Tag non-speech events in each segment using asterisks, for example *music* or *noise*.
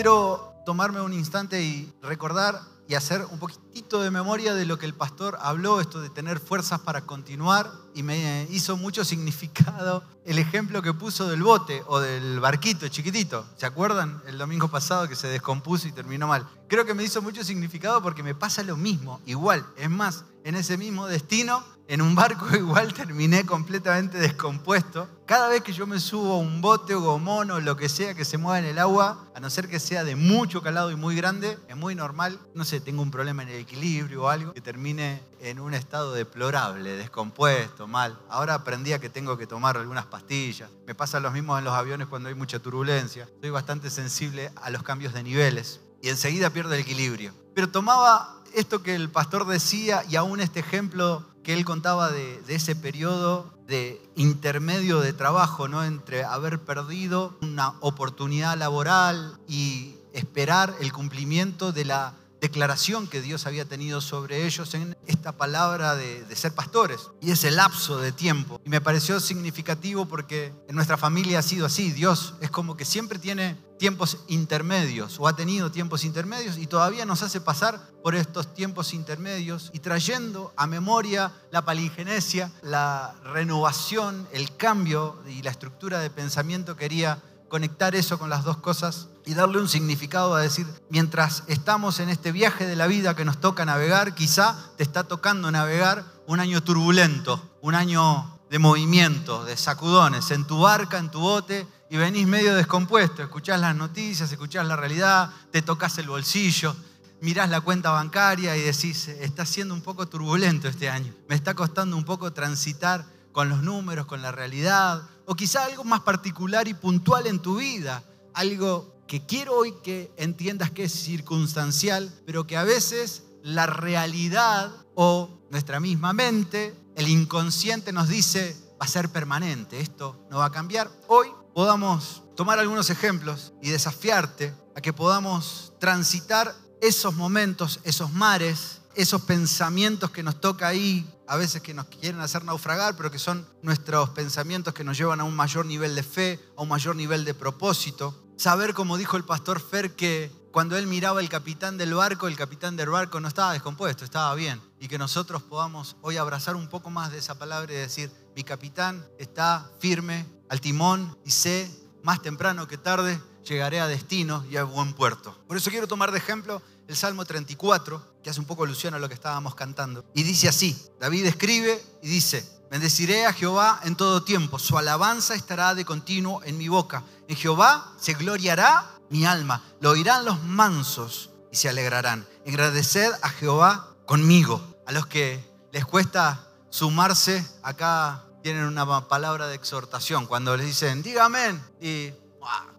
quiero tomarme un instante y recordar y hacer un poquitito de memoria de lo que el pastor habló, esto de tener fuerzas para continuar, y me hizo mucho *laughs* significado el ejemplo que puso del bote o del barquito chiquitito. ¿Se acuerdan? El domingo pasado que se descompuso y terminó mal. Creo que me hizo mucho significado porque me pasa lo mismo, igual. Es más, en ese mismo destino en un barco *laughs* igual terminé completamente descompuesto. Cada vez que yo me subo a un bote o gomón o lo que sea que se mueva en el agua, a no ser que sea de mucho calado y muy grande, es muy normal, no sé, tengo un problema en el equilibrio o algo, que termine en un estado deplorable, descompuesto, mal. Ahora aprendí a que tengo que tomar algunas pastillas. Me pasa lo mismo en los aviones cuando hay mucha turbulencia. Soy bastante sensible a los cambios de niveles y enseguida pierdo el equilibrio. Pero tomaba esto que el pastor decía y aún este ejemplo que él contaba de, ese periodo de intermedio de trabajo, ¿no? Entre haber perdido una oportunidad laboral y esperar el cumplimiento de la declaración que Dios había tenido sobre ellos en esta palabra de, ser pastores. Y ese lapso de tiempo. Y me pareció significativo porque en nuestra familia ha sido así. Dios es como que siempre tiene tiempos intermedios o ha tenido tiempos intermedios y todavía nos hace pasar por estos tiempos intermedios y trayendo a memoria la paligenesia, la renovación, el cambio y la estructura de pensamiento quería conectar eso con las dos cosas y darle un significado a decir, mientras estamos en este viaje de la vida que nos toca navegar, quizá te está tocando navegar un año turbulento, un año de movimiento, de sacudones, en tu barca, en tu bote, y venís medio descompuesto, escuchás las noticias, escuchás la realidad, te tocas el bolsillo, mirás la cuenta bancaria y decís, está siendo un poco turbulento este año, me está costando un poco transitar con los números, con la realidad, o quizá algo más particular y puntual en tu vida, algo que quiero hoy que entiendas que es circunstancial, pero que a veces la realidad o nuestra misma mente, el inconsciente nos dice, va a ser permanente, esto no va a cambiar. Hoy podamos tomar algunos ejemplos y desafiarte a que podamos transitar esos momentos, esos mares, esos pensamientos que nos toca ahí, a veces que nos quieren hacer naufragar, pero que son nuestros pensamientos que nos llevan a un mayor nivel de fe, a un mayor nivel de propósito. Saber, como dijo el pastor Fer, que cuando él miraba el capitán del barco, el capitán del barco no estaba descompuesto, estaba bien. Y que nosotros podamos hoy abrazar un poco más de esa palabra y decir, mi capitán está firme al timón y sé, más temprano que tarde, llegaré a destino y a buen puerto. Por eso quiero tomar de ejemplo el Salmo 34, que hace un poco alusión a lo que estábamos cantando. Y dice así, David escribe y dice, bendeciré a Jehová en todo tiempo, su alabanza estará de continuo en mi boca. En Jehová se gloriará mi alma, lo oirán los mansos y se alegrarán. Engradeced a Jehová conmigo. A los que les cuesta sumarse, acá tienen una palabra de exhortación. Cuando les dicen, dígame, y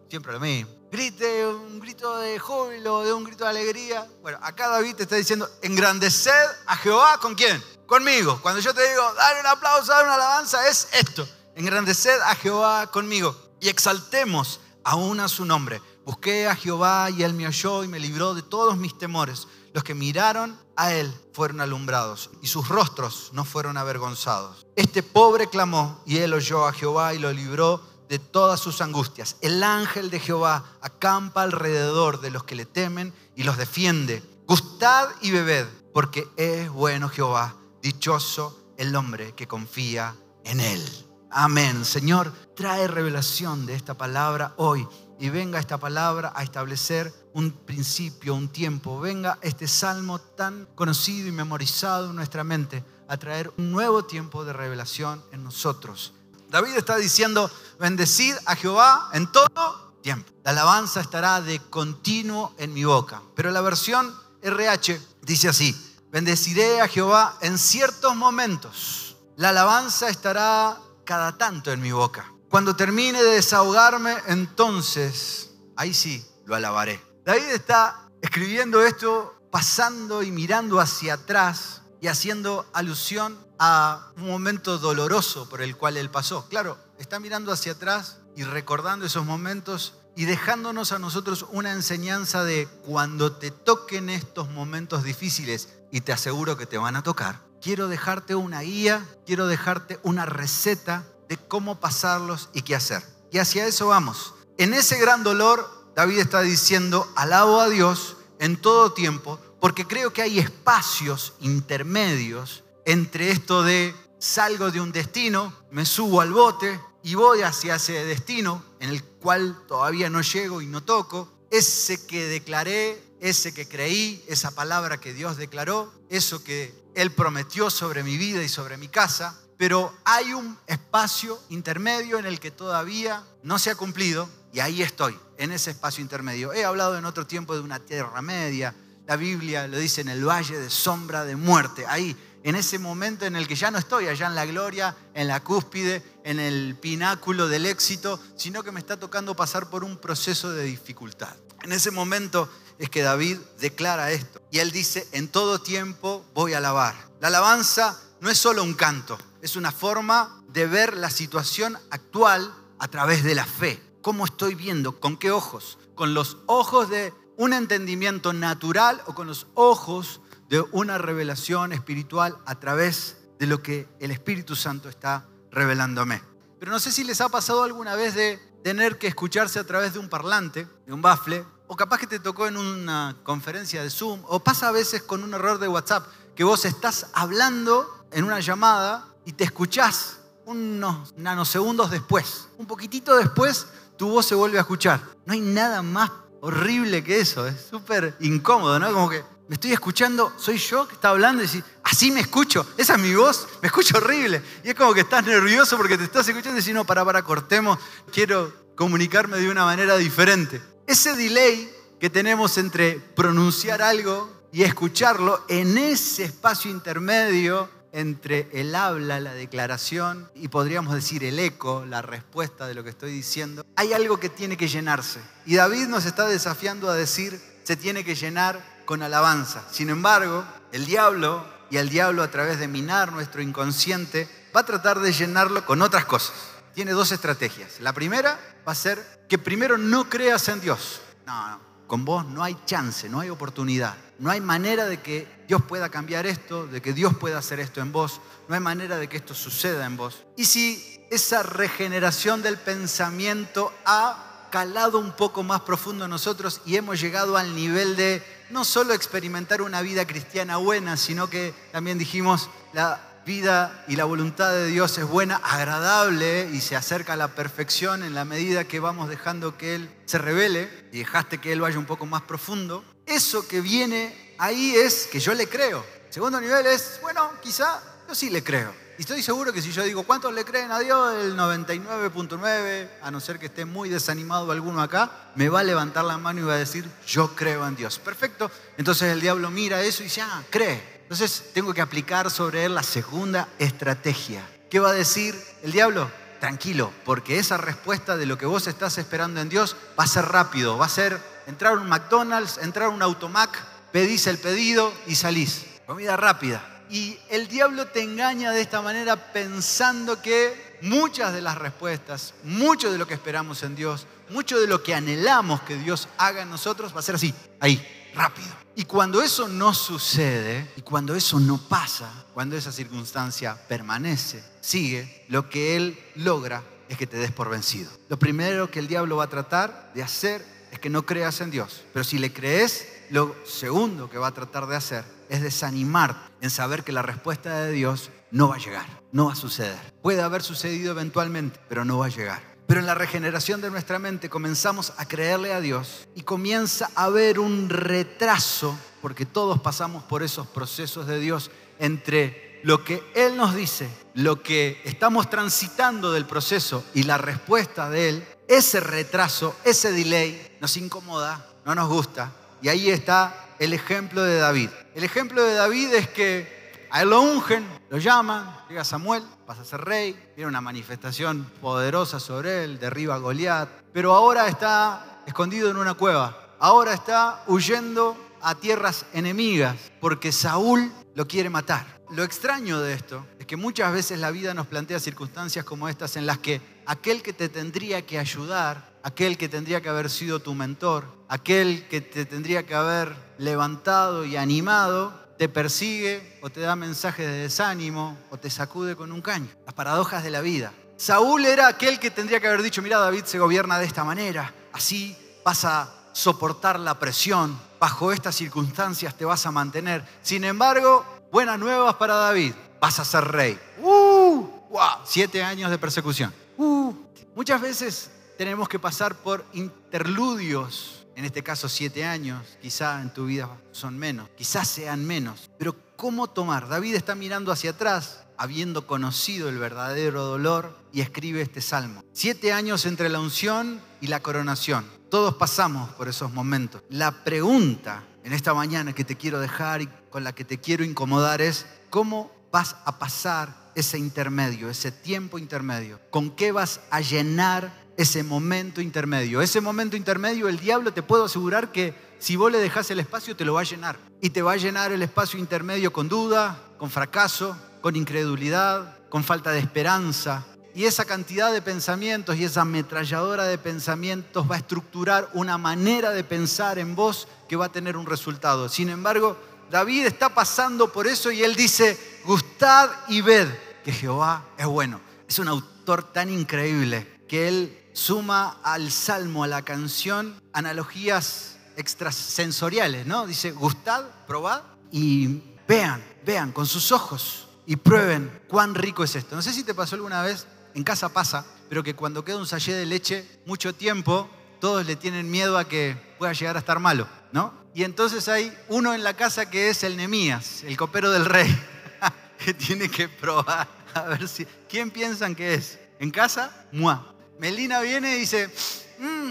siempre lo mismo grite un grito de júbilo, de un grito de alegría. Bueno, acá David te está diciendo, engrandeced a Jehová con quién? Conmigo. Cuando yo te digo, dale un aplauso, dale una alabanza, es esto. Engrandeced a Jehová conmigo y exaltemos aún a su nombre. Busqué a Jehová y él me oyó y me libró de todos mis temores. Los que miraron a él fueron alumbrados y sus rostros no fueron avergonzados. Este pobre clamó y él oyó a Jehová y lo libró de todas sus angustias. El ángel de Jehová acampa alrededor de los que le temen y los defiende. Gustad y bebed, porque es bueno Jehová, dichoso el hombre que confía en él. Amén. Señor, trae revelación de esta palabra hoy y venga esta palabra a establecer un principio, un tiempo. Venga este salmo tan conocido y memorizado en nuestra mente a traer un nuevo tiempo de revelación en nosotros. David está diciendo, bendecid a Jehová en todo tiempo. La alabanza estará de continuo en mi boca. Pero la versión RH dice así, bendeciré a Jehová en ciertos momentos. La alabanza estará cada tanto en mi boca. Cuando termine de desahogarme, entonces, ahí sí, lo alabaré. David está escribiendo esto pasando y mirando hacia atrás y haciendo alusión a un momento doloroso por el cual él pasó. Claro, está mirando hacia atrás y recordando esos momentos y dejándonos a nosotros una enseñanza de cuando te toquen estos momentos difíciles, y te aseguro que te van a tocar, quiero dejarte una guía, quiero dejarte una receta de cómo pasarlos y qué hacer. Y hacia eso vamos. En ese gran dolor David está diciendo, alabo a Dios en todo tiempo, porque creo que hay espacios intermedios entre esto de salgo de un destino, me subo al bote y voy hacia ese destino en el cual todavía no llego y no toco, ese que declaré, ese que creí, esa palabra que Dios declaró, eso que Él prometió sobre mi vida y sobre mi casa, pero hay un espacio intermedio en el que todavía no se ha cumplido y ahí estoy, en ese espacio intermedio. He hablado en otro tiempo de una tierra media, la Biblia lo dice en el valle de sombra de muerte, ahí, en ese momento en el que ya no estoy allá en la gloria, en la cúspide, en el pináculo del éxito, sino que me está tocando pasar por un proceso de dificultad. En ese momento es que David declara esto. Y él dice, en todo tiempo voy a alabar. La alabanza no es solo un canto, es una forma de ver la situación actual a través de la fe. ¿Cómo estoy viendo? ¿Con qué ojos? ¿Con los ojos de un entendimiento natural o con los ojos de una revelación espiritual a través de lo que el Espíritu Santo está revelándome? Pero no sé si les ha pasado alguna vez de tener que escucharse a través de un parlante, de un bafle, o capaz que te tocó en una conferencia de Zoom, o pasa a veces con un error de WhatsApp, que vos estás hablando en una llamada y te escuchás unos nanosegundos después. Un poquitito después tu voz se vuelve a escuchar. No hay nada más horrible que eso, es súper incómodo, ¿no? Como que me estoy escuchando, soy yo que está hablando y decís, así me escucho, esa es mi voz, me escucho horrible. Y es como que estás nervioso porque te estás escuchando y decís, no, para, para, cortemos, quiero comunicarme de una manera diferente. Ese delay que tenemos entre pronunciar algo y escucharlo, en ese espacio intermedio entre el habla, la declaración y podríamos decir el eco, la respuesta de lo que estoy diciendo, hay algo que tiene que llenarse. Y David nos está desafiando a decir, se tiene que llenar con alabanza. Sin embargo, el diablo y el diablo a través de minar nuestro inconsciente va a tratar de llenarlo con otras cosas. Tiene dos estrategias. La primera va a ser que primero no creas en Dios. No, con vos no hay chance, no hay oportunidad. No hay manera de que Dios pueda cambiar esto, de que Dios pueda hacer esto en vos. No hay manera de que esto suceda en vos. Y si esa regeneración del pensamiento ha calado un poco más profundo en nosotros y hemos llegado al nivel de no solo experimentar una vida cristiana buena, sino que también dijimos, la vida y la voluntad de Dios es buena, agradable y se acerca a la perfección en la medida que vamos dejando que Él se revele y dejaste que Él vaya un poco más profundo. Eso que viene ahí es que yo le creo. Segundo nivel es, bueno, quizá yo sí le creo. Y estoy seguro que si yo digo, ¿cuántos le creen a Dios? El 99.9, a no ser que esté muy desanimado alguno acá, me va a levantar la mano y va a decir, yo creo en Dios. Perfecto. Entonces el diablo mira eso y dice, ah, cree. Entonces tengo que aplicar sobre él la segunda estrategia. ¿Qué va a decir el diablo? Tranquilo, porque esa respuesta de lo que vos estás esperando en Dios va a ser rápido, va a ser entrar a un McDonald's, entrar a un Automac, pedís el pedido y salís. Comida rápida. Y el diablo te engaña de esta manera pensando que muchas de las respuestas, mucho de lo que esperamos en Dios, mucho de lo que anhelamos que Dios haga en nosotros va a ser así, ahí, rápido. Y cuando eso no sucede, y cuando eso no pasa, cuando esa circunstancia permanece, sigue, lo que Él logra es que te des por vencido. Lo primero que el diablo va a tratar de hacer es que no creas en Dios. Pero si le crees, lo segundo que va a tratar de hacer es desanimarte en saber que la respuesta de Dios no va a llegar, no va a suceder. Puede haber sucedido eventualmente, pero no va a llegar. Pero en la regeneración de nuestra mente comenzamos a creerle a Dios y comienza a haber un retraso, porque todos pasamos por esos procesos de Dios entre lo que Él nos dice, lo que estamos transitando del proceso y la respuesta de Él, ese retraso, ese delay nos incomoda, no nos gusta. Y ahí está el ejemplo de David. El ejemplo de David es que a él lo ungen, lo llaman, llega Samuel, pasa a ser rey, tiene una manifestación poderosa sobre él, derriba a Goliat, pero ahora está escondido en una cueva, ahora está huyendo a tierras enemigas porque Saúl lo quiere matar. Lo extraño de esto es que muchas veces la vida nos plantea circunstancias como estas en las que aquel que te tendría que ayudar, aquel que tendría que haber sido tu mentor, aquel que te tendría que haber levantado y animado, te persigue o te da mensajes de desánimo o te sacude con un caño. Las paradojas de la vida. Saúl era aquel que tendría que haber dicho, mira, David se gobierna de esta manera, así, vas a soportar la presión, bajo estas circunstancias te vas a mantener. Sin embargo, buenas nuevas para David, vas a ser rey. ¡Uh! ¡Wow! Siete años de persecución. ¡Uh! Muchas veces tenemos que pasar por interludios, en este caso siete años, quizá en tu vida son menos, quizás sean menos, pero ¿cómo tomar? David está mirando hacia atrás, habiendo conocido el verdadero dolor, y escribe este salmo. Siete años entre la unción y la coronación. Todos pasamos por esos momentos. La pregunta en esta mañana que te quiero dejar y con la que te quiero incomodar es, ¿cómo vas a pasar ese intermedio, ese tiempo intermedio? ¿Con qué vas a llenar ese momento intermedio? Ese momento intermedio, el diablo te puedo asegurar que si vos le dejás el espacio, te lo va a llenar. Y te va a llenar el espacio intermedio con duda, con fracaso, con incredulidad, con falta de esperanza. Y esa cantidad de pensamientos y esa ametralladora de pensamientos va a estructurar una manera de pensar en vos que va a tener un resultado. Sin embargo, David está pasando por eso y él dice, gustad y ved que Jehová es bueno. Es un autor tan increíble que él suma al salmo, a la canción, analogías extrasensoriales, ¿no? Dice, gustad, probad y vean, vean con sus ojos y prueben cuán rico es esto. No sé si te pasó alguna vez, en casa pasa, pero que cuando queda un sallé de leche mucho tiempo, todos le tienen miedo a que pueda llegar a estar malo, ¿no? Y entonces hay uno en la casa que es el Nemías, el copero del rey, *laughs* que tiene que probar a ver si. ¿Quién piensan que es? ¿En casa? Mua. Melina viene y dice,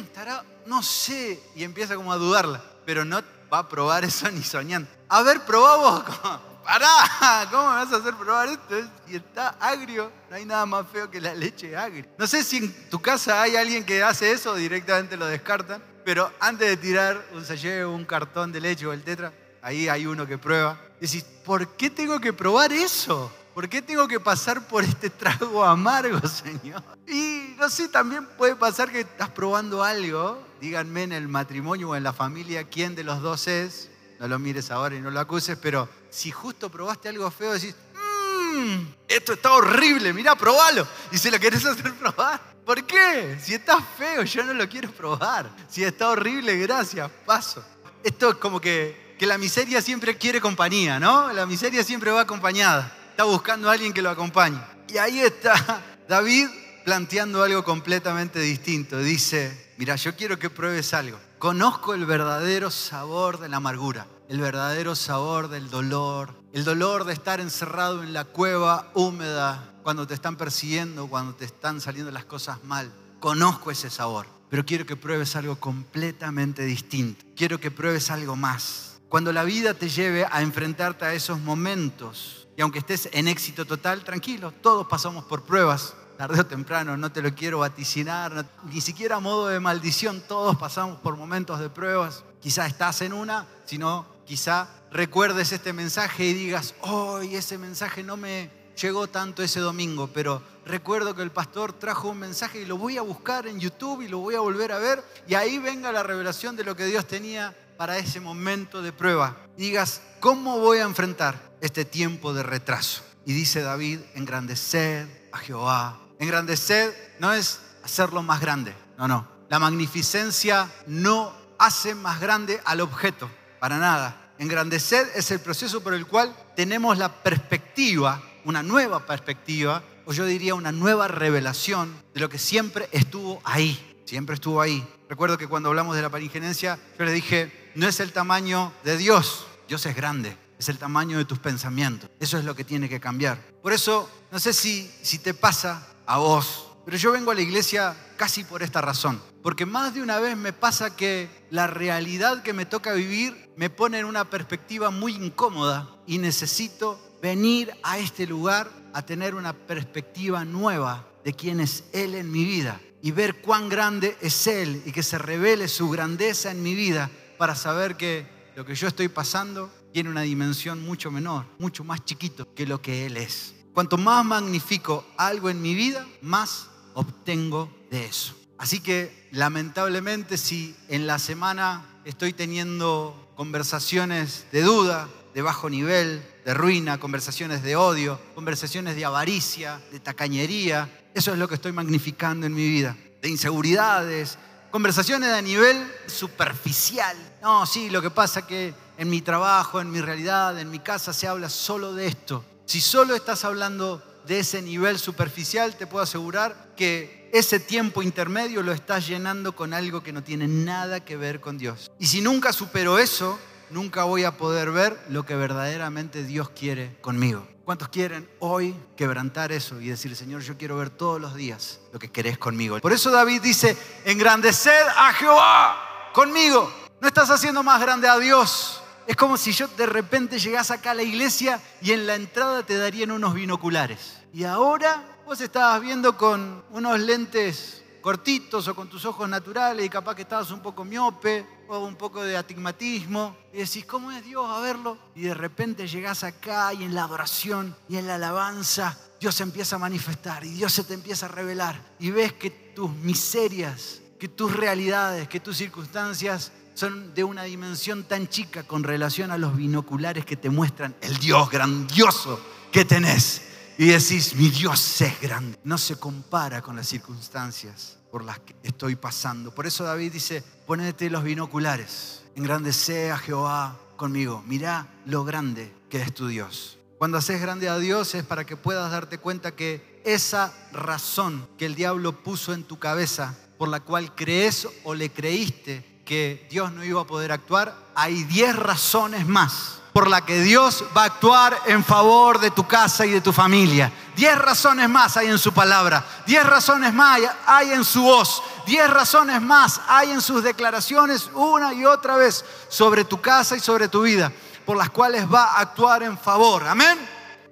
estará, no sé, y empieza como a dudarla, pero no va a probar eso ni soñando. A ver, probamos. *laughs* Pará, ¿cómo me vas a hacer probar esto? Si está agrio, no hay nada más feo que la leche agria. No sé si en tu casa hay alguien que hace eso o directamente lo descartan. Pero antes de tirar un sallé un cartón de leche o el tetra, ahí hay uno que prueba. Decís, ¿por qué tengo que probar eso? ¿Por qué tengo que pasar por este trago amargo, *laughs* Señor? Y no sé, también puede pasar que estás probando algo. Díganme en el matrimonio o en la familia quién de los dos es. No lo mires ahora y no lo acuses, pero si justo probaste algo feo, decís, mmm, esto está horrible, mira, probalo. Y se lo querés hacer probar. ¿Por qué? Si está feo, yo no lo quiero probar. Si está horrible, gracias, paso. Esto es como que, que la miseria siempre quiere compañía, ¿no? La miseria siempre va acompañada. Está buscando a alguien que lo acompañe. Y ahí está *laughs* David planteando algo completamente distinto. Dice, mira, yo quiero que pruebes algo. Conozco el verdadero sabor de la amargura, el verdadero sabor del dolor, el dolor de estar encerrado en la cueva húmeda cuando te están persiguiendo, cuando te están saliendo las cosas mal. Conozco ese sabor, pero quiero que pruebes algo completamente distinto. Quiero que pruebes algo más. Cuando la vida te lleve a enfrentarte a esos momentos, y aunque estés en éxito total, tranquilo, todos pasamos por pruebas, tarde o temprano, no te lo quiero vaticinar, ni siquiera a modo de maldición, todos pasamos por momentos de pruebas. Quizá estás en una, sino quizá recuerdes este mensaje y digas, hoy ese mensaje no me llegó tanto ese domingo, pero recuerdo que el pastor trajo un mensaje y lo voy a buscar en YouTube y lo voy a volver a ver y ahí venga la revelación de lo que Dios tenía para ese momento de prueba. digas, ¿cómo voy a enfrentar este tiempo de retraso? Y dice David, engrandecer a Jehová. Engrandecer no es hacerlo más grande, no, no. La magnificencia no hace más grande al objeto, para nada. Engrandecer es el proceso por el cual tenemos la perspectiva una nueva perspectiva, o yo diría una nueva revelación de lo que siempre estuvo ahí, siempre estuvo ahí. Recuerdo que cuando hablamos de la paringenencia, yo le dije, no es el tamaño de Dios, Dios es grande, es el tamaño de tus pensamientos. Eso es lo que tiene que cambiar. Por eso, no sé si, si te pasa a vos, pero yo vengo a la iglesia casi por esta razón. Porque más de una vez me pasa que la realidad que me toca vivir me pone en una perspectiva muy incómoda y necesito venir a este lugar a tener una perspectiva nueva de quién es Él en mi vida y ver cuán grande es Él y que se revele su grandeza en mi vida para saber que lo que yo estoy pasando tiene una dimensión mucho menor, mucho más chiquito que lo que Él es. Cuanto más magnifico algo en mi vida, más obtengo de eso. Así que lamentablemente si en la semana estoy teniendo conversaciones de duda, de bajo nivel, de ruina, conversaciones de odio, conversaciones de avaricia, de tacañería. Eso es lo que estoy magnificando en mi vida. De inseguridades, conversaciones a nivel superficial. No, sí, lo que pasa que en mi trabajo, en mi realidad, en mi casa se habla solo de esto. Si solo estás hablando de ese nivel superficial, te puedo asegurar que ese tiempo intermedio lo estás llenando con algo que no tiene nada que ver con Dios. Y si nunca supero eso, nunca voy a poder ver lo que verdaderamente Dios quiere conmigo. ¿Cuántos quieren hoy quebrantar eso y decir, Señor, yo quiero ver todos los días lo que querés conmigo? Por eso David dice, engrandeced a Jehová conmigo. No estás haciendo más grande a Dios. Es como si yo de repente llegas acá a la iglesia y en la entrada te darían unos binoculares. Y ahora vos estabas viendo con unos lentes cortitos o con tus ojos naturales y capaz que estabas un poco miope o un poco de atigmatismo y decís, ¿cómo es Dios a verlo? Y de repente llegás acá y en la adoración y en la alabanza Dios se empieza a manifestar y Dios se te empieza a revelar y ves que tus miserias, que tus realidades, que tus circunstancias son de una dimensión tan chica con relación a los binoculares que te muestran el Dios grandioso que tenés y decís, mi Dios es grande. No se compara con las circunstancias por las que estoy pasando. Por eso David dice, ponete los binoculares, engrandece a Jehová conmigo. Mirá lo grande que es tu Dios. Cuando haces grande a Dios es para que puedas darte cuenta que esa razón que el diablo puso en tu cabeza, por la cual crees o le creíste que Dios no iba a poder actuar, hay diez razones más por la que Dios va a actuar en favor de tu casa y de tu familia. Diez razones más hay en su palabra, diez razones más hay en su voz, diez razones más hay en sus declaraciones una y otra vez sobre tu casa y sobre tu vida, por las cuales va a actuar en favor. Amén.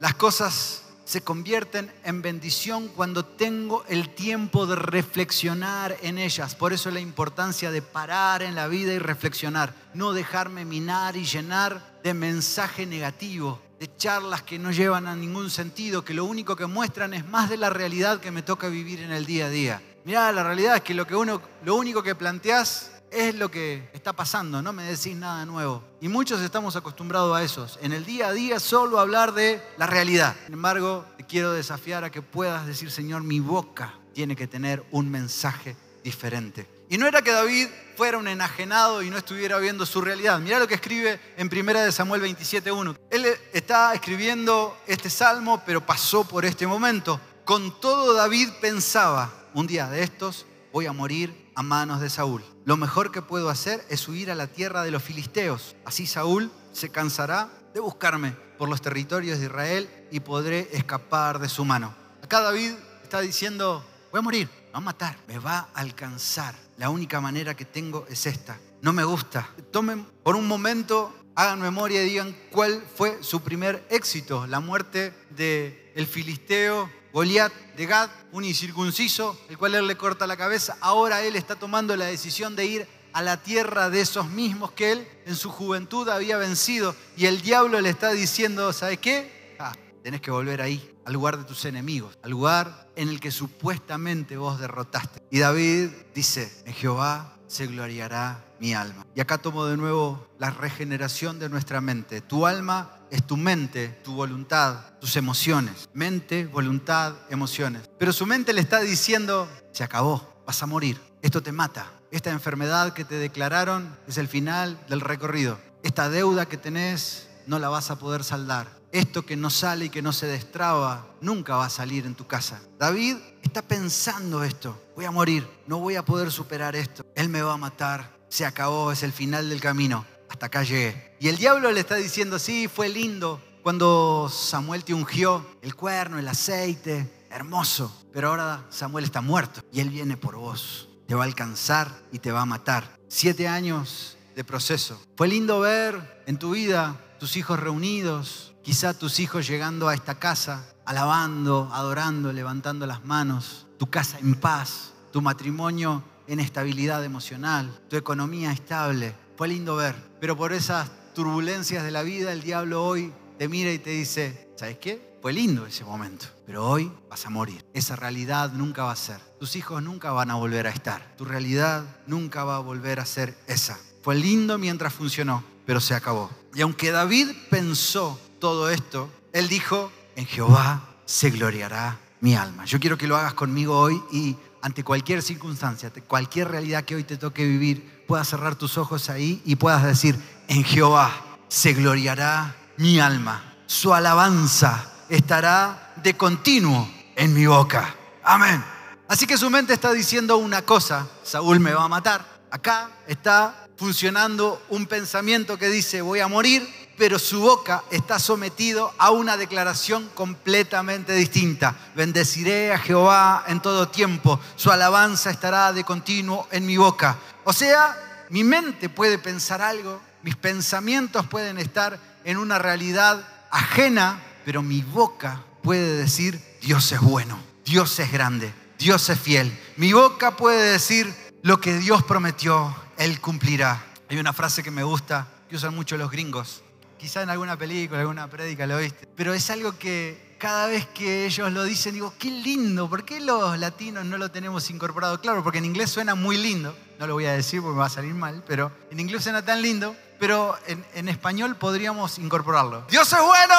Las cosas se convierten en bendición cuando tengo el tiempo de reflexionar en ellas. Por eso la importancia de parar en la vida y reflexionar, no dejarme minar y llenar de mensaje negativo, de charlas que no llevan a ningún sentido, que lo único que muestran es más de la realidad que me toca vivir en el día a día. Mirá, la realidad es que lo, que uno, lo único que planteás es lo que está pasando, no me decís nada nuevo. Y muchos estamos acostumbrados a eso, en el día a día solo hablar de la realidad. Sin embargo, te quiero desafiar a que puedas decir, Señor, mi boca tiene que tener un mensaje diferente. Y no era que David fuera un enajenado y no estuviera viendo su realidad. Mirá lo que escribe en 1 Samuel 27.1. Él está escribiendo este salmo, pero pasó por este momento. Con todo David pensaba, un día de estos voy a morir a manos de Saúl. Lo mejor que puedo hacer es huir a la tierra de los filisteos. Así Saúl se cansará de buscarme por los territorios de Israel y podré escapar de su mano. Acá David está diciendo, voy a morir, me va a matar, me va a alcanzar. La única manera que tengo es esta. No me gusta. Tomen por un momento, hagan memoria y digan cuál fue su primer éxito, la muerte del el filisteo Goliat de Gad, un incircunciso, el cual él le corta la cabeza. Ahora él está tomando la decisión de ir a la tierra de esos mismos que él en su juventud había vencido. Y el diablo le está diciendo, ¿sabes qué? Ah, tenés que volver ahí, al lugar de tus enemigos, al lugar en el que supuestamente vos derrotaste. Y David dice, en Jehová se gloriará mi alma. Y acá tomo de nuevo la regeneración de nuestra mente. Tu alma es tu mente, tu voluntad, tus emociones. Mente, voluntad, emociones. Pero su mente le está diciendo, se acabó, vas a morir, esto te mata. Esta enfermedad que te declararon es el final del recorrido. Esta deuda que tenés no la vas a poder saldar. Esto que no sale y que no se destraba nunca va a salir en tu casa. David está pensando esto. Voy a morir, no voy a poder superar esto. Él me va a matar. Se acabó, es el final del camino hasta acá llegué. Y el diablo le está diciendo, sí, fue lindo cuando Samuel te ungió, el cuerno, el aceite, hermoso. Pero ahora Samuel está muerto y él viene por vos. Te va a alcanzar y te va a matar. Siete años de proceso. Fue lindo ver en tu vida tus hijos reunidos, quizá tus hijos llegando a esta casa, alabando, adorando, levantando las manos, tu casa en paz, tu matrimonio en estabilidad emocional, tu economía estable, fue lindo ver, pero por esas turbulencias de la vida, el diablo hoy te mira y te dice, ¿sabes qué? Fue lindo ese momento, pero hoy vas a morir. Esa realidad nunca va a ser. Tus hijos nunca van a volver a estar. Tu realidad nunca va a volver a ser esa. Fue lindo mientras funcionó, pero se acabó. Y aunque David pensó todo esto, él dijo, en Jehová se gloriará mi alma. Yo quiero que lo hagas conmigo hoy y ante cualquier circunstancia, cualquier realidad que hoy te toque vivir, puedas cerrar tus ojos ahí y puedas decir, en Jehová se gloriará mi alma, su alabanza estará de continuo en mi boca. Amén. Así que su mente está diciendo una cosa, Saúl me va a matar. Acá está funcionando un pensamiento que dice voy a morir, pero su boca está sometido a una declaración completamente distinta. Bendeciré a Jehová en todo tiempo, su alabanza estará de continuo en mi boca. O sea, mi mente puede pensar algo, mis pensamientos pueden estar en una realidad ajena, pero mi boca puede decir Dios es bueno, Dios es grande. Dios es fiel. Mi boca puede decir lo que Dios prometió, Él cumplirá. Hay una frase que me gusta, que usan mucho los gringos. Quizá en alguna película, alguna prédica lo viste. Pero es algo que cada vez que ellos lo dicen, digo, qué lindo. ¿Por qué los latinos no lo tenemos incorporado? Claro, porque en inglés suena muy lindo. No lo voy a decir porque me va a salir mal, pero en inglés suena tan lindo. Pero en, en español podríamos incorporarlo. Dios es bueno.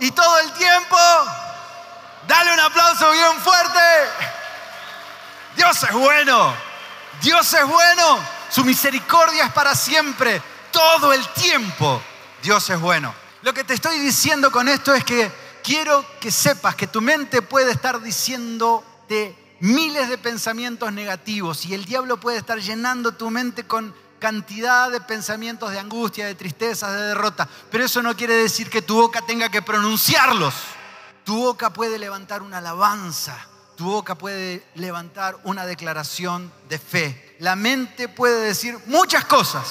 Y todo el tiempo Dale un aplauso bien fuerte. Dios es bueno. Dios es bueno. Su misericordia es para siempre. Todo el tiempo. Dios es bueno. Lo que te estoy diciendo con esto es que quiero que sepas que tu mente puede estar diciéndote miles de pensamientos negativos y el diablo puede estar llenando tu mente con cantidad de pensamientos de angustia, de tristeza, de derrota. Pero eso no quiere decir que tu boca tenga que pronunciarlos. Tu boca puede levantar una alabanza, tu boca puede levantar una declaración de fe. La mente puede decir muchas cosas,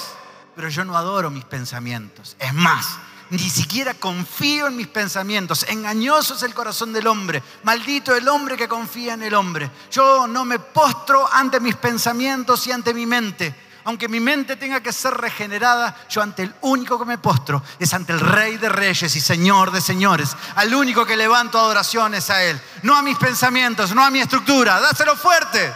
pero yo no adoro mis pensamientos. Es más, ni siquiera confío en mis pensamientos. Engañoso es el corazón del hombre. Maldito el hombre que confía en el hombre. Yo no me postro ante mis pensamientos y ante mi mente aunque mi mente tenga que ser regenerada, yo ante el único que me postro es ante el Rey de Reyes y Señor de Señores, al único que levanto adoraciones a Él, no a mis pensamientos, no a mi estructura, dáselo fuerte.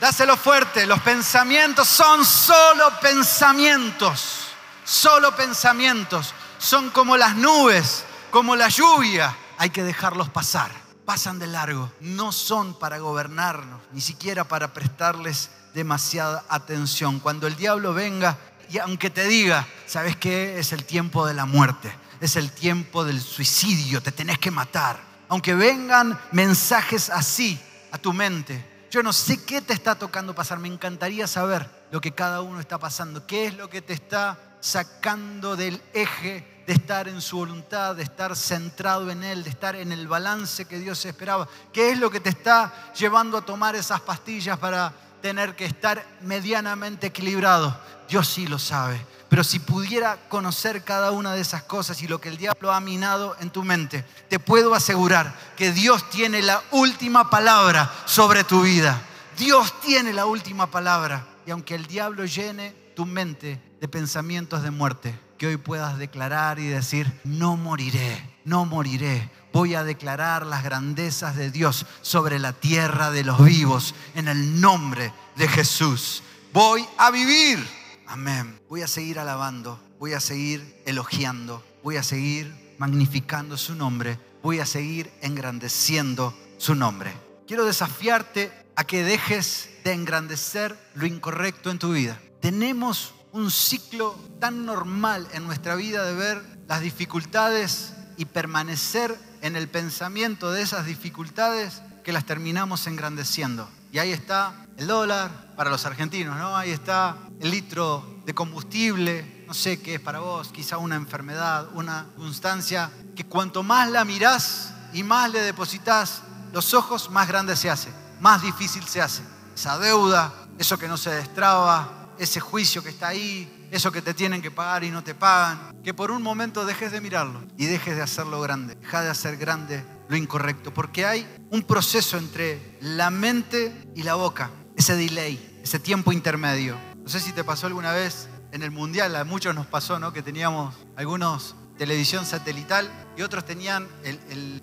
Dáselo fuerte, los pensamientos son solo pensamientos, solo pensamientos, son como las nubes, como la lluvia, hay que dejarlos pasar, pasan de largo, no son para gobernarnos, ni siquiera para prestarles demasiada atención. Cuando el diablo venga y aunque te diga, ¿sabes qué? Es el tiempo de la muerte, es el tiempo del suicidio, te tenés que matar. Aunque vengan mensajes así a tu mente, yo no sé qué te está tocando pasar, me encantaría saber lo que cada uno está pasando, qué es lo que te está sacando del eje de estar en su voluntad, de estar centrado en Él, de estar en el balance que Dios esperaba. ¿Qué es lo que te está llevando a tomar esas pastillas para tener que estar medianamente equilibrado. Dios sí lo sabe. Pero si pudiera conocer cada una de esas cosas y lo que el diablo ha minado en tu mente, te puedo asegurar que Dios tiene la última palabra sobre tu vida. Dios tiene la última palabra. Y aunque el diablo llene tu mente de pensamientos de muerte, que hoy puedas declarar y decir, no moriré, no moriré, voy a declarar las grandezas de Dios sobre la tierra de los vivos en el nombre de Jesús. Voy a vivir. Amén. Voy a seguir alabando, voy a seguir elogiando, voy a seguir magnificando su nombre, voy a seguir engrandeciendo su nombre. Quiero desafiarte a que dejes de engrandecer lo incorrecto en tu vida. Tenemos un ciclo tan normal en nuestra vida de ver las dificultades y permanecer en el pensamiento de esas dificultades que las terminamos engrandeciendo. Y ahí está el dólar para los argentinos, ¿no? Ahí está el litro de combustible, no sé qué es para vos, quizá una enfermedad, una circunstancia que cuanto más la mirás y más le depositas los ojos, más grande se hace, más difícil se hace. Esa deuda, eso que no se destraba, ese juicio que está ahí, eso que te tienen que pagar y no te pagan, que por un momento dejes de mirarlo y dejes de hacerlo grande, deja de hacer grande lo incorrecto, porque hay un proceso entre la mente y la boca, ese delay, ese tiempo intermedio. No sé si te pasó alguna vez en el mundial, a muchos nos pasó, ¿no? Que teníamos algunos televisión satelital y otros tenían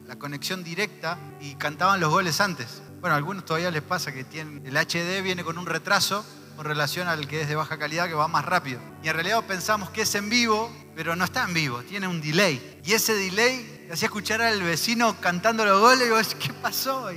la conexión directa y cantaban los goles antes. Bueno, a algunos todavía les pasa que tienen, el HD viene con un retraso con relación al que es de baja calidad, que va más rápido. Y en realidad pensamos que es en vivo, pero no está en vivo, tiene un delay. Y ese delay hacía escuchar al vecino cantando los goles y vos, ¿qué pasó?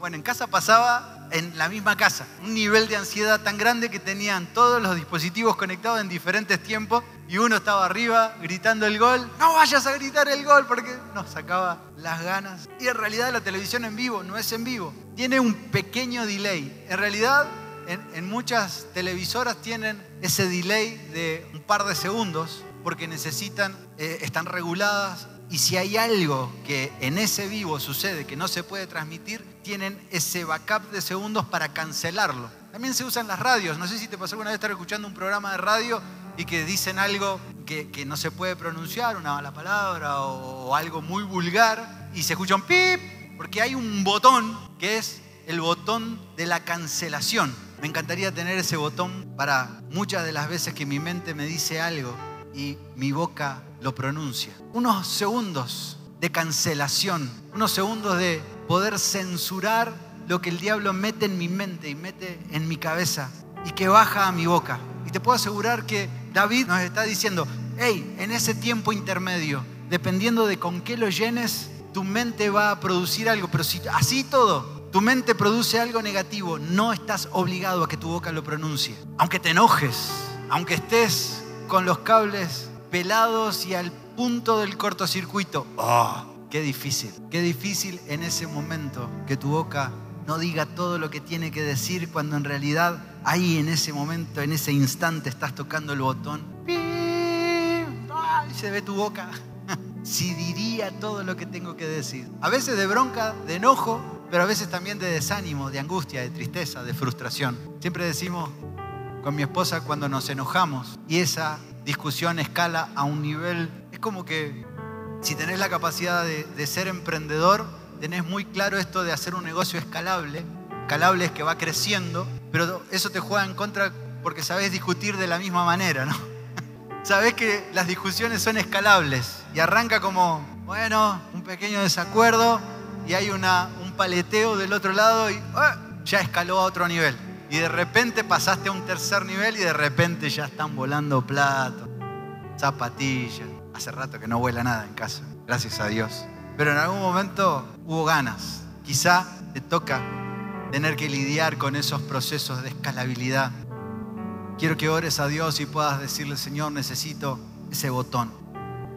Bueno, en casa pasaba en la misma casa. Un nivel de ansiedad tan grande que tenían todos los dispositivos conectados en diferentes tiempos y uno estaba arriba gritando el gol. No vayas a gritar el gol porque nos sacaba las ganas. Y en realidad la televisión en vivo no es en vivo. Tiene un pequeño delay. En realidad en, muchas televisoras tienen ese delay de un par de segundos porque necesitan, eh, están reguladas y si hay algo que en ese vivo sucede que no se puede transmitir, tienen ese backup de segundos para cancelarlo. También se usan las radios. No sé si te pasó alguna vez estar escuchando un programa de radio y que dicen algo que, no se puede pronunciar, una mala palabra o, o algo muy vulgar, y se escucha un pip, porque hay un botón que es el botón de la cancelación. Me encantaría tener ese botón para muchas de las veces que mi mente me dice algo y mi boca lo pronuncia. Unos segundos de cancelación, unos segundos de poder censurar lo que el diablo mete en mi mente y mete en mi cabeza y que baja a mi boca. Y te puedo asegurar que David nos está diciendo, hey, en ese tiempo intermedio, dependiendo de con qué lo llenes, tu mente va a producir algo, pero si así todo, tu mente produce algo negativo, no estás obligado a que tu boca lo pronuncie. Aunque te enojes, aunque estés con los cables pelados y al punto del cortocircuito. ¡Oh! Qué difícil, qué difícil en ese momento que tu boca no diga todo lo que tiene que decir cuando en realidad ahí en ese momento, en ese instante estás tocando el botón. Y se ve tu boca. *laughs* Si diría todo lo que tengo que decir. A veces de bronca, de enojo, pero a veces también de desánimo, de angustia, de tristeza, de frustración. Siempre decimos con mi esposa cuando nos enojamos y esa discusión escala a un nivel, es como que si tenés la capacidad de, ser emprendedor, tenés muy claro esto de hacer un negocio escalable. Escalable es que va creciendo, pero eso te juega en contra porque sabés discutir de la misma manera, ¿no? *laughs* sabés que las discusiones son escalables y arranca como, bueno, un pequeño desacuerdo y hay una, un paleteo del otro lado y ¡ah! ya escaló a otro nivel y de repente pasaste a un tercer nivel y de repente ya están volando platos, zapatillas. Hace rato que no vuela nada en casa, gracias a Dios. Pero en algún momento hubo ganas. Quizá te toca tener que lidiar con esos procesos de escalabilidad. Quiero que ores a Dios y puedas decirle, Señor, necesito ese botón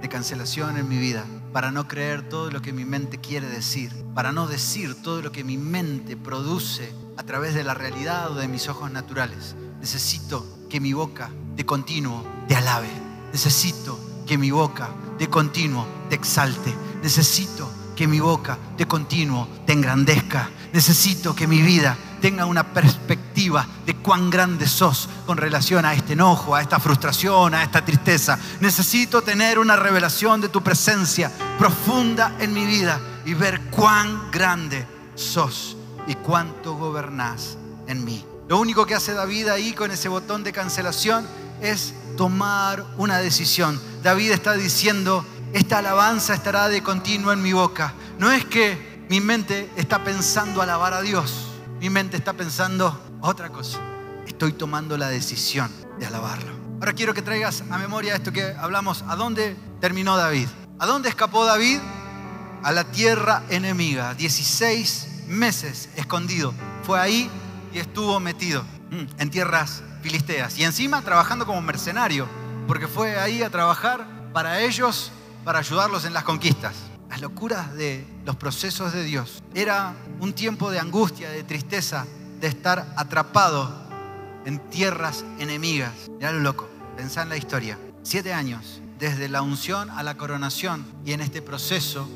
de cancelación en mi vida para no creer todo lo que mi mente quiere decir, para no decir todo lo que mi mente produce a través de la realidad o de mis ojos naturales. Necesito que mi boca de continuo te alabe. Necesito que mi boca de continuo te exalte. Necesito que mi boca de continuo te engrandezca. Necesito que mi vida tenga una perspectiva de cuán grande sos con relación a este enojo, a esta frustración, a esta tristeza. Necesito tener una revelación de tu presencia profunda en mi vida y ver cuán grande sos y cuánto gobernás en mí. Lo único que hace David ahí con ese botón de cancelación es tomar una decisión. David está diciendo, esta alabanza estará de continuo en mi boca. No es que mi mente está pensando alabar a Dios, mi mente está pensando otra cosa. Estoy tomando la decisión de alabarlo. Ahora quiero que traigas a memoria esto que hablamos. ¿A dónde terminó David? ¿A dónde escapó David? A la tierra enemiga. 16 meses escondido. Fue ahí y estuvo metido mm, en tierras filisteas. Y encima trabajando como mercenario, porque fue ahí a trabajar para ellos, para ayudarlos en las conquistas. Las locuras de los procesos de Dios. Era un tiempo de angustia, de tristeza, de estar atrapado en tierras enemigas. Mirá lo loco, pensá en la historia. Siete años, desde la unción a la coronación, y en este proceso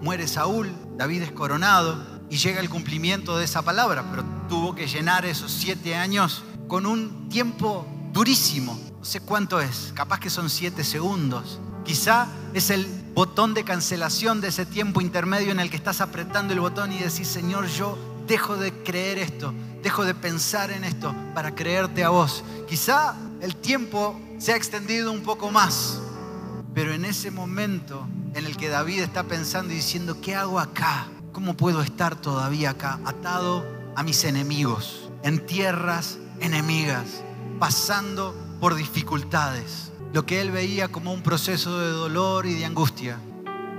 muere Saúl, David es coronado, y llega el cumplimiento de esa palabra, pero tuvo que llenar esos siete años con un tiempo durísimo. No sé cuánto es, capaz que son siete segundos. Quizá es el botón de cancelación de ese tiempo intermedio en el que estás apretando el botón y decís, Señor, yo dejo de creer esto, dejo de pensar en esto para creerte a vos. Quizá el tiempo se ha extendido un poco más, pero en ese momento en el que David está pensando y diciendo, ¿qué hago acá? ¿Cómo puedo estar todavía acá atado a mis enemigos, en tierras enemigas, pasando por dificultades? Lo que él veía como un proceso de dolor y de angustia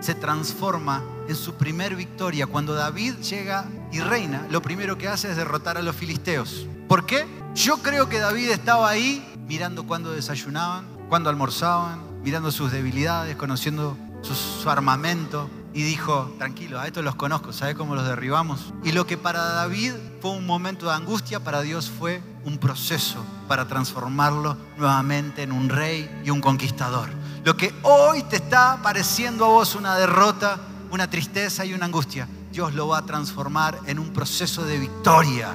se transforma en su primer victoria. Cuando David llega y reina, lo primero que hace es derrotar a los filisteos. ¿Por qué? Yo creo que David estaba ahí mirando cuando desayunaban, cuando almorzaban, mirando sus debilidades, conociendo su, armamento, y dijo, tranquilo, a estos los conozco, ¿sabe cómo los derribamos? Y lo que para David fue un momento de angustia, para Dios fue un proceso para transformarlo nuevamente en un rey y un conquistador. Lo que hoy te está pareciendo a vos una derrota, una tristeza y una angustia, Dios lo va a transformar en un proceso de victoria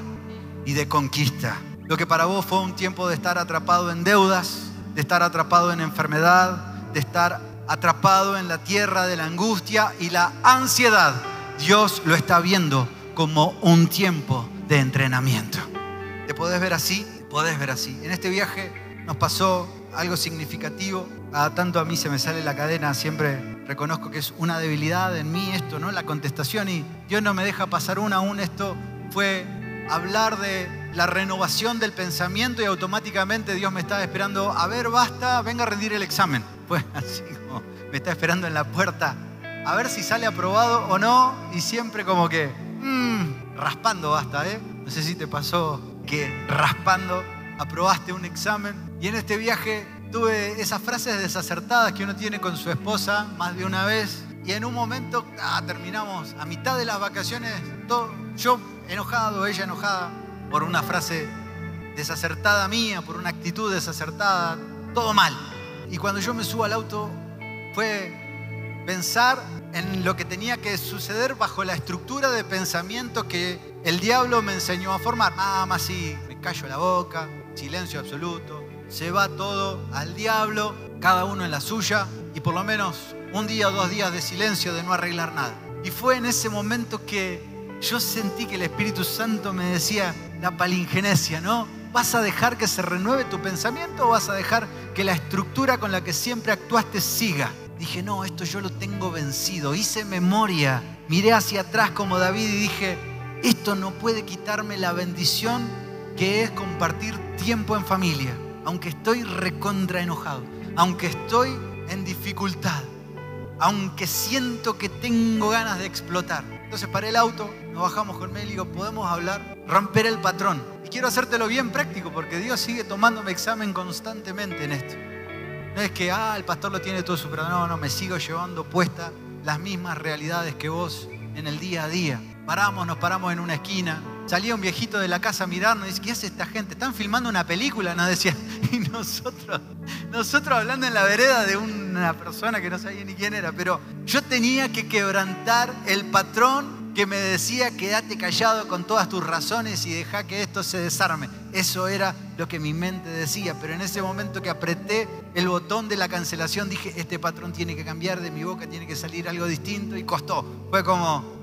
y de conquista. Lo que para vos fue un tiempo de estar atrapado en deudas, de estar atrapado en enfermedad, de estar atrapado en la tierra de la angustia y la ansiedad, Dios lo está viendo como un tiempo de entrenamiento. ¿Te podés ver así? Podés ver así. En este viaje nos pasó algo significativo. A tanto a mí se me sale la cadena, siempre reconozco que es una debilidad en mí esto, ¿no? La contestación y Dios no me deja pasar una aún. Esto fue hablar de la renovación del pensamiento y automáticamente Dios me estaba esperando, a ver, basta, venga a rendir el examen. *laughs* Fue así como me está esperando en la puerta, a ver si sale aprobado o no, y siempre como que, mmm, raspando basta, ¿eh? No sé si te pasó que raspando aprobaste un examen. Y en este viaje tuve esas frases desacertadas que uno tiene con su esposa más de una vez. Y en un momento, ah, terminamos a mitad de las vacaciones, todo, yo enojado, ella enojada, por una frase desacertada mía, por una actitud desacertada, todo mal. Y cuando yo me subo al auto fue pensar en lo que tenía que suceder bajo la estructura de pensamiento que el diablo me enseñó a formar. Nada más así, me callo la boca, silencio absoluto, se va todo al diablo, cada uno en la suya, y por lo menos un día o dos días de silencio de no arreglar nada. Y fue en ese momento que yo sentí que el Espíritu Santo me decía la palingenesia, ¿no? ¿Vas a dejar que se renueve tu pensamiento o vas a dejar que la estructura con la que siempre actuaste siga? Dije, no, esto yo lo tengo vencido. Hice memoria, miré hacia atrás como David y dije, esto no puede quitarme la bendición que es compartir tiempo en familia, aunque estoy recontra enojado, aunque estoy en dificultad, aunque siento que tengo ganas de explotar. Entonces paré el auto, nos bajamos con él y digo, podemos hablar, romper el patrón. Y quiero hacértelo bien práctico porque Dios sigue tomándome examen constantemente en esto. No es que, ah, el pastor lo tiene todo superado. No, no, me sigo llevando puesta las mismas realidades que vos en el día a día. Paramos, nos paramos en una esquina. Salía un viejito de la casa a mirarnos y dice, ¿qué hace esta gente? ¿Están filmando una película? Nos decía. *laughs* Y nosotros, nosotros hablando en la vereda de una persona que no sabía ni quién era. Pero yo tenía que quebrantar el patrón que me decía, quédate callado con todas tus razones y deja que esto se desarme. Eso era lo que mi mente decía. Pero en ese momento que apreté el botón de la cancelación, dije, este patrón tiene que cambiar de mi boca, tiene que salir algo distinto. Y costó. Fue como,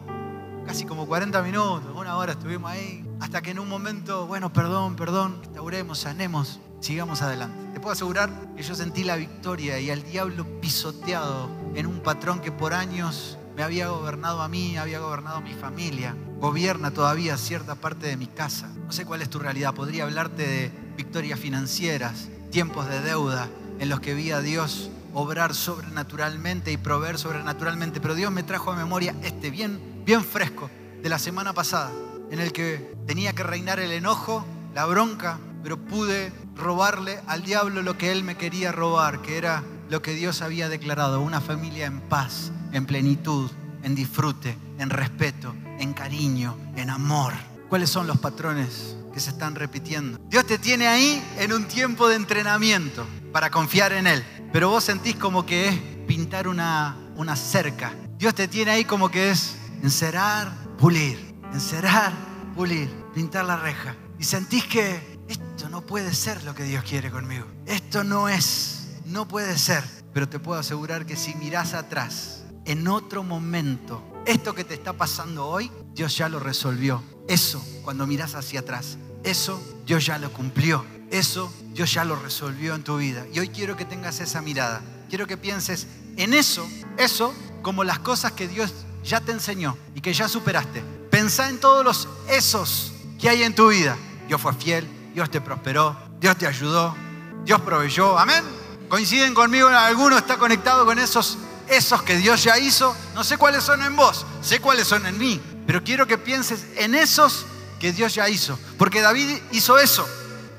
casi como 40 minutos, una hora estuvimos ahí, hasta que en un momento, bueno, perdón, perdón, restauremos, sanemos, sigamos adelante. Te puedo asegurar que yo sentí la victoria y al diablo pisoteado en un patrón que por años me había gobernado a mí, había gobernado a mi familia, gobierna todavía cierta parte de mi casa. No sé cuál es tu realidad, podría hablarte de victorias financieras, tiempos de deuda en los que vi a Dios obrar sobrenaturalmente y proveer sobrenaturalmente, pero Dios me trajo a memoria este bien bien fresco de la semana pasada, en el que tenía que reinar el enojo, la bronca, pero pude robarle al diablo lo que él me quería robar, que era lo que Dios había declarado, una familia en paz, en plenitud, en disfrute, en respeto, en cariño, en amor. ¿Cuáles son los patrones que se están repitiendo? Dios te tiene ahí en un tiempo de entrenamiento para confiar en Él, pero vos sentís como que es pintar una, una cerca. Dios te tiene ahí como que es encerar, pulir, encerar, pulir, pintar la reja. Y sentís que esto no puede ser lo que Dios quiere conmigo. Esto no es, no puede ser. Pero te puedo asegurar que si mirás atrás, en otro momento, esto que te está pasando hoy, Dios ya lo resolvió. Eso, cuando mirás hacia atrás, eso Dios ya lo cumplió. Eso Dios ya lo resolvió en tu vida. Y hoy quiero que tengas esa mirada. Quiero que pienses en eso, eso como las cosas que Dios ya te enseñó y que ya superaste. Pensá en todos los esos que hay en tu vida. Dios fue fiel, Dios te prosperó, Dios te ayudó, Dios proveyó. Amén. Coinciden conmigo, alguno está conectado con esos esos que Dios ya hizo, no sé cuáles son en vos, sé cuáles son en mí, pero quiero que pienses en esos que Dios ya hizo. Porque David hizo eso.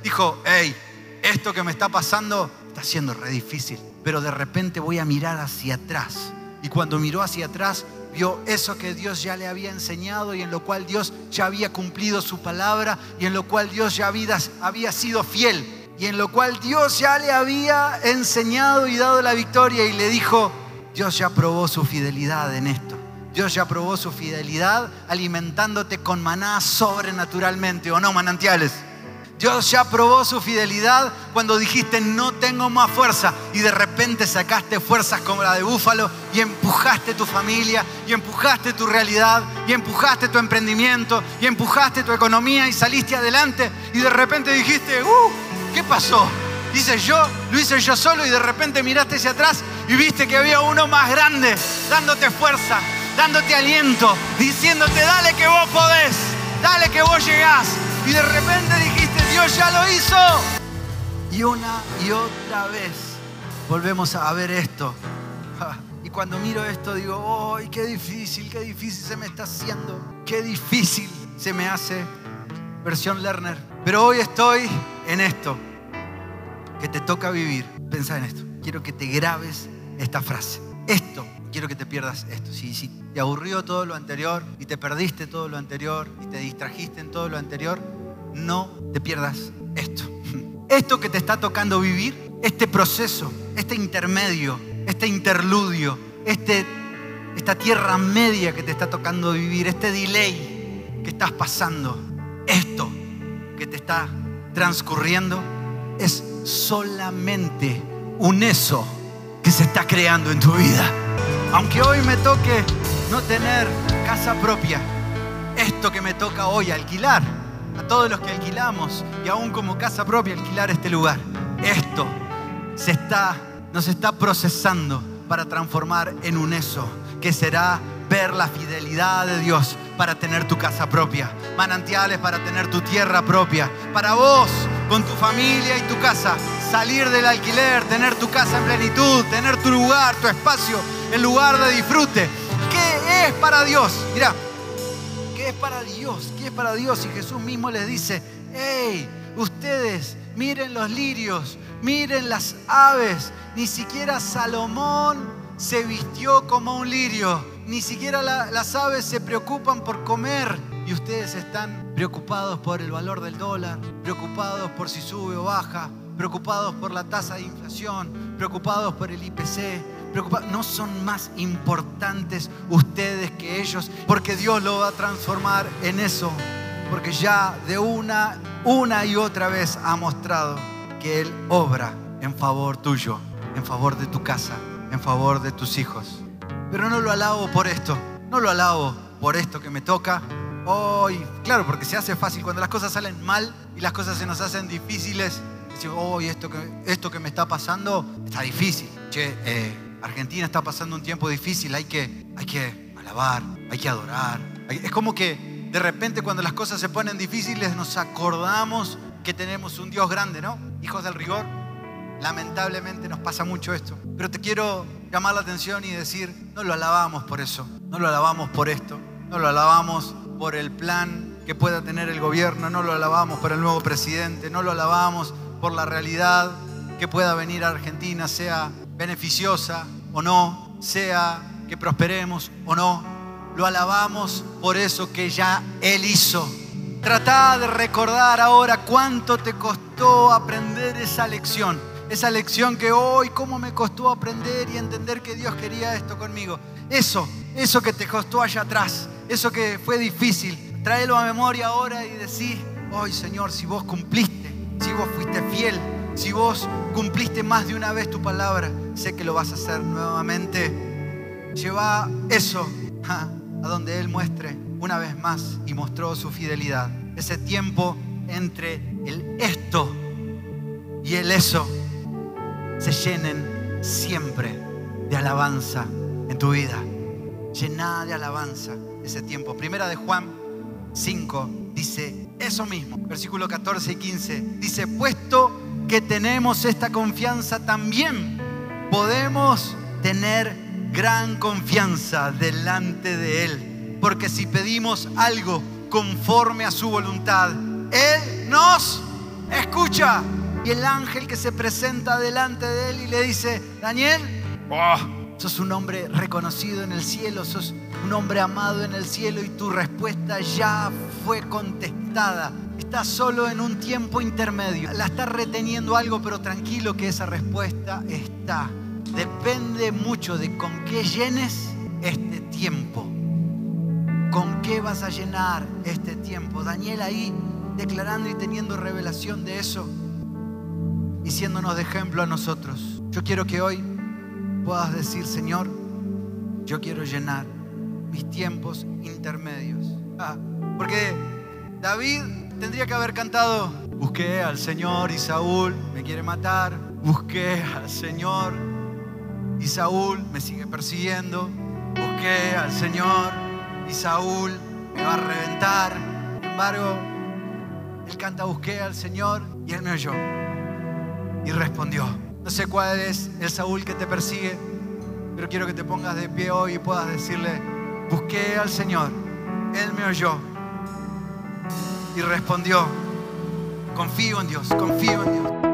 Dijo, hey, esto que me está pasando está siendo re difícil, pero de repente voy a mirar hacia atrás. Y cuando miró hacia atrás, vio eso que Dios ya le había enseñado y en lo cual Dios ya había cumplido su palabra y en lo cual Dios ya había, había sido fiel y en lo cual Dios ya le había enseñado y dado la victoria y le dijo, Dios ya probó su fidelidad en esto. Dios ya probó su fidelidad alimentándote con maná sobrenaturalmente, ¿o no, manantiales? Dios ya probó su fidelidad cuando dijiste no tengo más fuerza y de repente sacaste fuerzas como la de búfalo y empujaste tu familia y empujaste tu realidad y empujaste tu emprendimiento y empujaste tu economía y saliste adelante y de repente dijiste, ¡uh! ¿Qué pasó? Dice yo, lo hice yo solo y de repente miraste hacia atrás y viste que había uno más grande dándote fuerza, dándote aliento, diciéndote, dale que vos podés, dale que vos llegás. Y de repente dijiste, Dios ya lo hizo. Y una y otra vez volvemos a ver esto. Y cuando miro esto digo, ¡ay, qué difícil, qué difícil se me está haciendo! ¡Qué difícil se me hace! Versión Lerner. Pero hoy estoy en esto que te toca vivir. Pensa en esto. Quiero que te grabes esta frase. Esto, quiero que te pierdas esto. Si, si te aburrió todo lo anterior y te perdiste todo lo anterior y te distrajiste en todo lo anterior, no te pierdas esto. Esto que te está tocando vivir, este proceso, este intermedio, este interludio, este, esta tierra media que te está tocando vivir, este delay que estás pasando, esto que te está transcurriendo es solamente un eso que se está creando en tu vida. Aunque hoy me toque no tener casa propia, esto que me toca hoy alquilar, a todos los que alquilamos y aún como casa propia alquilar este lugar, esto se está, nos está procesando para transformar en un eso que será ver la fidelidad de Dios para tener tu casa propia, manantiales para tener tu tierra propia, para vos con tu familia y tu casa, salir del alquiler, tener tu casa en plenitud, tener tu lugar, tu espacio, el lugar de disfrute. ¿Qué es para Dios? Mira, ¿qué es para Dios? ¿Qué es para Dios? Y Jesús mismo les dice, hey, ustedes miren los lirios, miren las aves, ni siquiera Salomón se vistió como un lirio ni siquiera las aves se preocupan por comer y ustedes están preocupados por el valor del dólar, preocupados por si sube o baja, preocupados por la tasa de inflación, preocupados por el IPC, no son más importantes ustedes que ellos, porque Dios lo va a transformar en eso, porque ya de una, una y otra vez ha mostrado que Él obra en favor tuyo, en favor de tu casa, en favor de tus hijos. Pero no lo alabo por esto, no lo alabo por esto que me toca. Hoy, claro, porque se hace fácil cuando las cosas salen mal y las cosas se nos hacen difíciles. Hoy esto que, esto que me está pasando está difícil. Che, eh, Argentina está pasando un tiempo difícil, hay que, hay que alabar, hay que adorar. Es como que de repente cuando las cosas se ponen difíciles nos acordamos que tenemos un Dios grande, ¿no? Hijos del rigor. Lamentablemente nos pasa mucho esto. Pero te quiero llamar la atención y decir, no lo alabamos por eso, no lo alabamos por esto, no lo alabamos por el plan que pueda tener el gobierno, no lo alabamos por el nuevo presidente, no lo alabamos por la realidad que pueda venir a Argentina, sea beneficiosa o no, sea que prosperemos o no. Lo alabamos por eso que ya Él hizo. Trata de recordar ahora cuánto te costó aprender esa lección esa lección que hoy, cómo me costó aprender y entender que Dios quería esto conmigo. Eso, eso que te costó allá atrás, eso que fue difícil, tráelo a memoria ahora y decir, hoy Señor, si vos cumpliste, si vos fuiste fiel, si vos cumpliste más de una vez tu palabra, sé que lo vas a hacer nuevamente. Lleva eso a donde Él muestre una vez más y mostró su fidelidad. Ese tiempo entre el esto y el eso se llenen siempre de alabanza en tu vida. Llena de alabanza ese tiempo. Primera de Juan 5 dice eso mismo. Versículo 14 y 15 dice, puesto que tenemos esta confianza también podemos tener gran confianza delante de Él, porque si pedimos algo conforme a su voluntad, Él nos escucha. Y el ángel que se presenta delante de Él y le dice, Daniel, oh, sos un hombre reconocido en el cielo, sos un hombre amado en el cielo y tu respuesta ya fue contestada. Estás solo en un tiempo intermedio. La estás reteniendo algo, pero tranquilo que esa respuesta está. Depende mucho de con qué llenes este tiempo. ¿Con qué vas a llenar este tiempo? Daniel ahí declarando y teniendo revelación de eso y siéndonos de ejemplo a nosotros. Yo quiero que hoy puedas decir, Señor, yo quiero llenar mis tiempos intermedios. Ah, porque David tendría que haber cantado, busqué al Señor y Saúl me quiere matar, busqué al Señor y Saúl me sigue persiguiendo, busqué al Señor y Saúl me va a reventar. Sin embargo, él canta, busqué al Señor y él me oyó y respondió. No sé cuál es el Saúl que te persigue, pero quiero que te pongas de pie hoy y puedas decirle, busqué al Señor, Él me oyó y respondió, confío en Dios, confío en Dios.